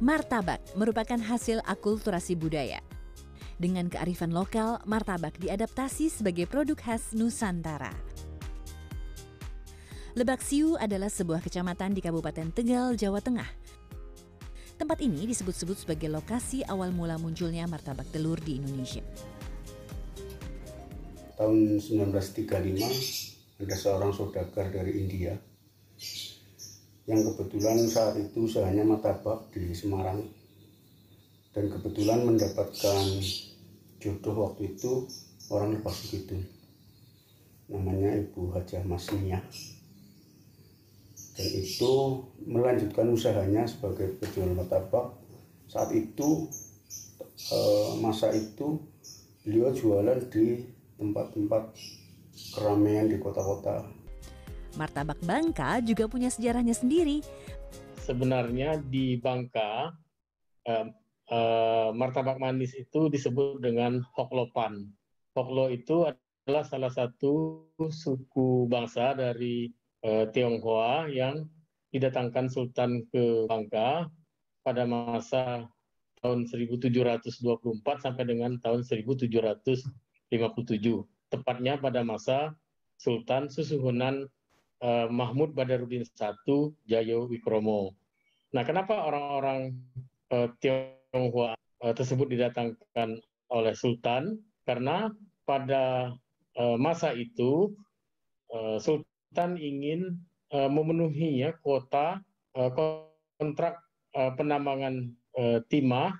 Martabak merupakan hasil akulturasi budaya. Dengan kearifan lokal, martabak diadaptasi sebagai produk khas Nusantara. Lebak Siu adalah sebuah kecamatan di Kabupaten Tegal, Jawa Tengah. Tempat ini disebut-sebut sebagai lokasi awal mula munculnya martabak telur di Indonesia. Tahun 1935 ada seorang saudagar dari India yang kebetulan saat itu usahanya martabak di Semarang. Dan kebetulan mendapatkan jodoh waktu itu orang lepas begitu namanya Ibu Hajah Masnia dan itu melanjutkan usahanya sebagai penjual martabak. Saat itu eh, masa itu beliau jualan di tempat-tempat keramaian di kota-kota Martabak Bangka juga punya sejarahnya sendiri. Sebenarnya di Bangka, eh, eh, martabak manis itu disebut dengan Hoklopan. Hoklo itu adalah salah satu suku bangsa dari eh, Tionghoa yang didatangkan Sultan ke Bangka pada masa tahun 1724 sampai dengan tahun 1757. Tepatnya pada masa Sultan Susuhunan uh, Mahmud Badarudin I Jayo Wikromo. Nah, kenapa orang-orang uh, Tionghoa uh, tersebut didatangkan oleh Sultan? Karena pada uh, masa itu uh, Sultan ingin uh, memenuhi ya kuota uh, kontrak uh, penambangan uh, timah.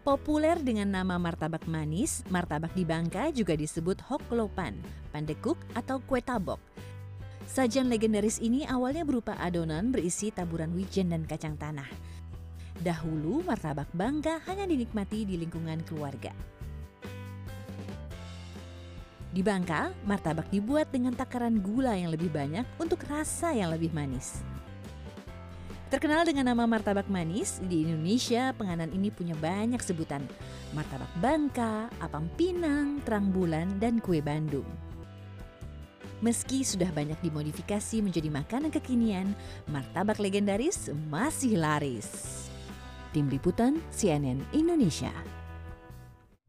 Populer dengan nama martabak manis, martabak di Bangka juga disebut hoklopan, pandekuk atau kue tabok. Sajian legendaris ini awalnya berupa adonan berisi taburan wijen dan kacang tanah. Dahulu martabak bangga hanya dinikmati di lingkungan keluarga. Di Bangka, martabak dibuat dengan takaran gula yang lebih banyak untuk rasa yang lebih manis. Terkenal dengan nama martabak manis, di Indonesia penganan ini punya banyak sebutan. Martabak Bangka, apam pinang, terang bulan, dan kue Bandung. Meski sudah banyak dimodifikasi menjadi makanan kekinian, martabak legendaris masih laris. Tim Liputan CNN Indonesia